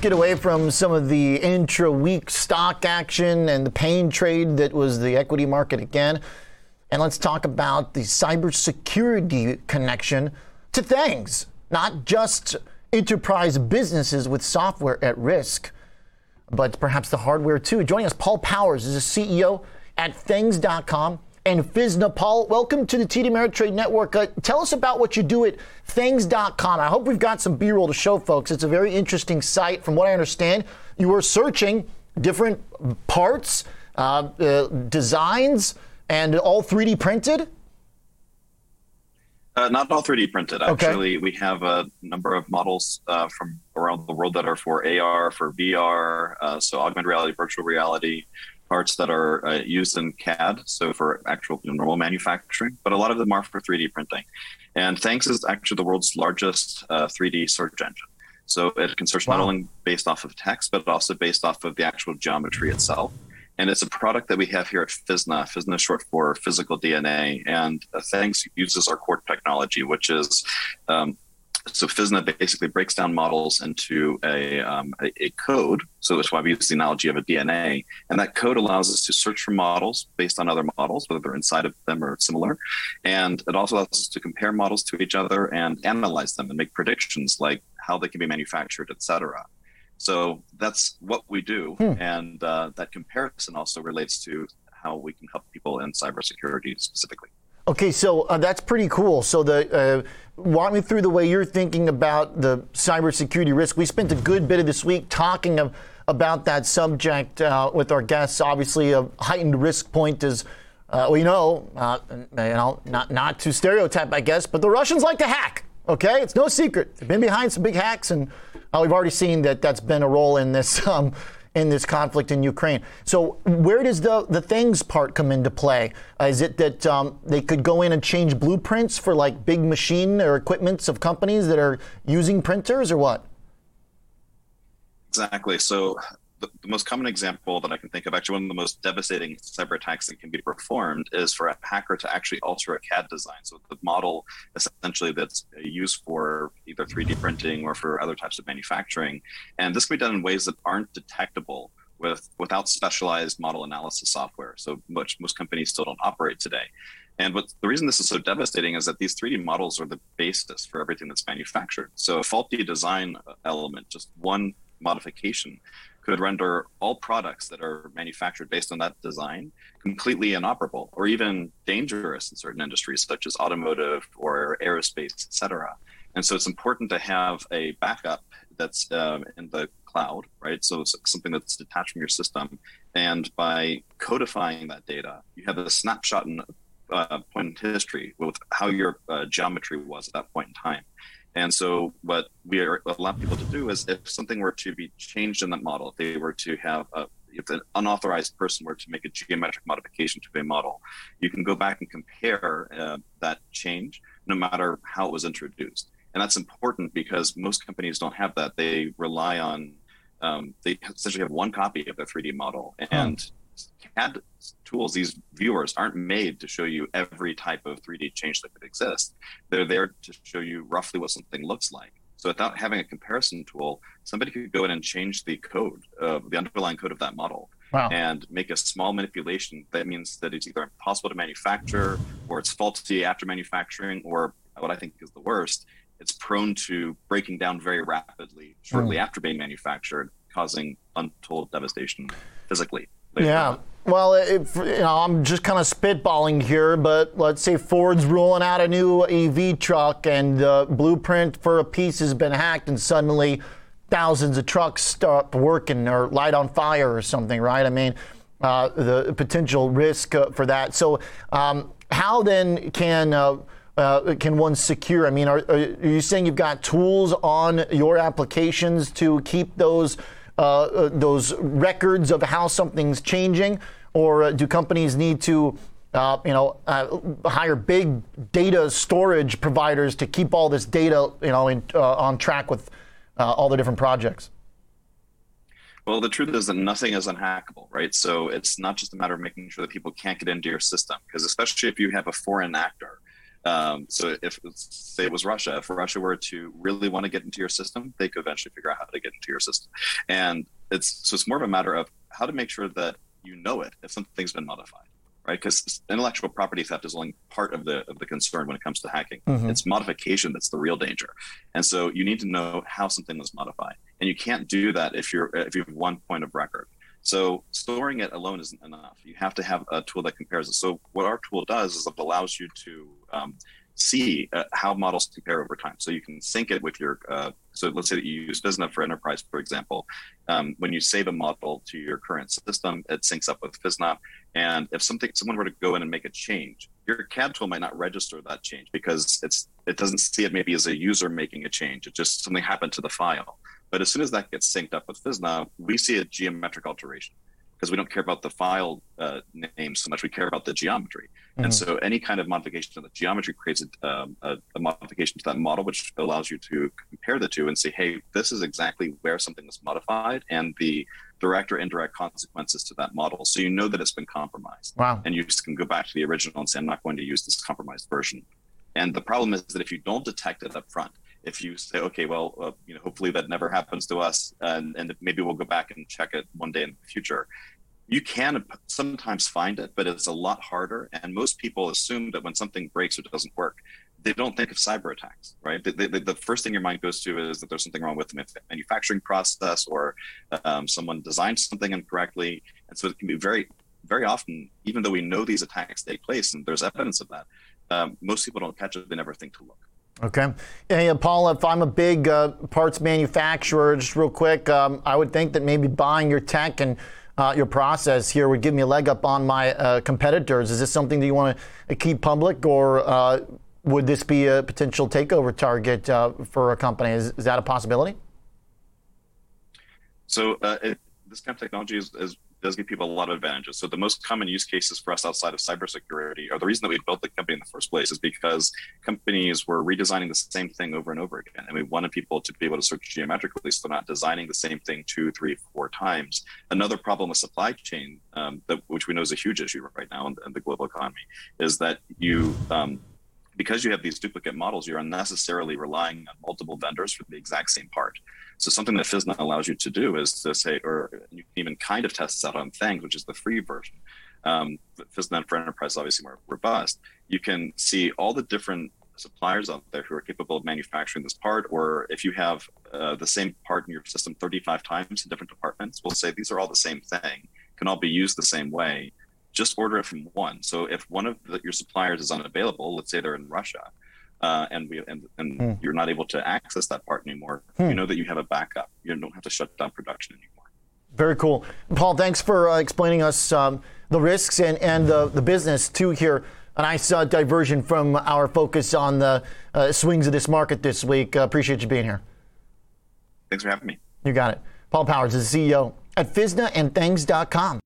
get away from some of the intra week stock action and the pain trade that was the equity market again. And let's talk about the cybersecurity connection to things, not just enterprise businesses with software at risk, but perhaps the hardware too. Joining us, Paul Powers is a CEO at Thangs.com and Physna. Paul, welcome to the TD Ameritrade Network. Uh, tell us about what you do at Thangs.com. I hope we've got some B roll to show folks. It's a very interesting site. From what I understand, you were searching different parts, uh, uh, designs, and all 3D printed. Uh, not all 3D printed. Actually, okay. we have a number of models uh, from around the world that are for AR, for VR, uh, so augmented reality, virtual reality, parts that are uh, used in CAD, so for actual you know, normal manufacturing, but a lot of them are for 3D printing. And Thangs is actually the world's largest uh, 3D search engine. So it can search wow. not only based off of text, but also based off of the actual geometry itself. And it's a product that we have here at Physna. Physna is short for physical DNA. And uh, Thangs uses our core technology, which is um, so Physna basically breaks down models into a, um, a, a, code. So that's why we use the analogy of a DNA. And that code allows us to search for models based on other models, whether they're inside of them or similar. And it also allows us to compare models to each other and analyze them and make predictions like how they can be manufactured, et cetera. So that's what we do. Hmm. And uh, that comparison also relates to how we can help people in cybersecurity specifically. Okay, so uh, that's pretty cool. So the uh, walk me through the way you're thinking about the cybersecurity risk. We spent a good bit of this week talking of, about that subject uh, with our guests. Obviously, a heightened risk point is. Uh, we know, uh, you know, not not to stereotype, I guess, but the Russians like to hack. Okay, it's no secret. They've been behind some big hacks, and uh, we've already seen that that's been a role in this um, in this conflict in Ukraine. So where does the the things part come into play? Uh, is it that um, they could go in and change blueprints for like big machine or equipments of companies that are using printers, or what? Exactly. So the, the, most common example that I can think of, actually one of the most devastating cyber attacks that can be performed, is for a hacker to actually alter a CAD design. So the model essentially that's used for either 3D printing or for other types of manufacturing, and this can be done in ways that aren't detectable with without specialized model analysis software. So much most companies still don't operate today. And what the reason this is so devastating is that these 3D models are the basis for everything that's manufactured. So a faulty design element, just one modification could render all products that are manufactured based on that design completely inoperable or even dangerous in certain industries such as automotive or aerospace, et cetera. And so it's important to have a backup that's um, in the cloud, right? So it's something that's detached from your system. And by codifying that data, you have a snapshot in uh, point in history with how your uh, geometry was at that point in time. And so, what we are, allow people to do is, if something were to be changed in that model, if they were to have a, if an unauthorized person were to make a geometric modification to a model, you can go back and compare uh, that change, no matter how it was introduced. And that's important because most companies don't have that. They rely on, um, they essentially have one copy of their 3D model, and CAD tools, these viewers aren't made to show you every type of 3D change that could exist. They're there to show you roughly what something looks like. So without having a comparison tool, somebody could go in and change the code, uh, the underlying code of that model, wow. and make a small manipulation. That means that it's either impossible to manufacture, or it's faulty after manufacturing, or what I think is the worst, it's prone to breaking down very rapidly shortly mm. after being manufactured, causing untold devastation physically. Yeah. Well, if, you know, I'm just kind of spitballing here, but let's say Ford's rolling out a new EV truck and the blueprint for a piece has been hacked, and suddenly thousands of trucks start working or light on fire or something, right? I mean, uh, the potential risk uh, for that. So, um, how then can uh, uh, can one secure? I mean, are, are you saying you've got tools on your applications to keep those? Uh, uh, those records of how something's changing, or uh, do companies need to, uh, you know, uh, hire big data storage providers to keep all this data, you know, in, on track with all the different projects? Well, the truth is that nothing is unhackable, right? So it's not just a matter of making sure that people can't get into your system, because especially if you have a foreign actor Um, so if say it was Russia, if Russia were to really want to get into your system, they could eventually figure out how to get into your system. And it's so it's more of a matter of how to make sure that you know it if something's been modified, right? Because intellectual property theft is only part of the of the concern when it comes to hacking. Mm-hmm. It's modification that's the real danger. And so you need to know how something was modified, and you can't do that if you're if you have one point of record. So storing it alone isn't enough. You have to have a tool that compares it. So what our tool does is it allows you to um, see uh, how models compare over time. So you can sync it with your. Uh, so let's say that you use Physna for enterprise, for example. Um, when you save a model to your current system, it syncs up with Physna. And if something someone were to go in and make a change, your CAD tool might not register that change because it's it doesn't see it maybe as a user making a change. It just something happened to the file. But as soon as that gets synced up with Physna, we see a geometric alteration because we don't care about the file uh, name so much. We care about the geometry. Mm-hmm. And so any kind of modification of the geometry creates a, um, a, a, modification to that model, which allows you to compare the two and say, hey, this is exactly where something was modified and the direct or indirect consequences to that model. So you know that it's been compromised. Wow. And you just can go back to the original and say, I'm not going to use this compromised version. And the problem is that if you don't detect it up front, if you say, okay, well, uh, you know, hopefully that never happens to us, and, and maybe we'll go back and check it one day in the future. You can sometimes find it, but it's a lot harder. And most people assume that when something breaks or doesn't work, they don't think of cyber attacks, right? The, the, the, first thing your mind goes to is that there's something wrong with the manufacturing process or um, someone designed something incorrectly. And so it can be very, very often, even though we know these attacks take place and there's evidence of that, um, most people don't catch it. They never think to look. Okay. Hey, uh, Paul, if I'm a big uh, parts manufacturer, just real quick, um, I would think that maybe buying your tech and uh, your process here would give me a leg up on my uh, competitors. Is this something that you want to keep public, or uh, would this be a potential takeover target uh, for a company? Is, is, that a possibility? So, it, this kind of technology is, is does give people a lot of advantages. So the most common use cases for us outside of cybersecurity, or the reason that we built the company in the first place, is because companies were redesigning the same thing over and over again, and we wanted people to be able to search geometrically, so they're not designing the same thing two, three, four times. Another problem with supply chain, um, that, which we know is a huge issue right now in, in the global economy, is that you um, because you have these duplicate models, you're unnecessarily relying on multiple vendors for the exact same part. So something that Physna allows you to do is to say, or you can even kind of test this out on Thangs, which is the free version. Um, Physna for Enterprise is obviously more robust. You can see all the different suppliers out there who are capable of manufacturing this part, or if you have uh, the same part in your system 35 times in different departments, we'll say these are all the same thing, can all be used the same way just order it from one. So if one of the, your suppliers is unavailable, let's say they're in Russia, uh, and we and, and hmm. you're not able to access that part anymore, hmm. you know that you have a backup. You don't have to shut down production anymore. Very cool, Paul. Thanks for uh, explaining us um, the risks and and the the business too here. A nice uh, diversion from our focus on the uh, swings of this market this week. Uh, appreciate you being here. Thanks for having me. You got it. Paul Powers is the CEO at Physna and Thangs.com.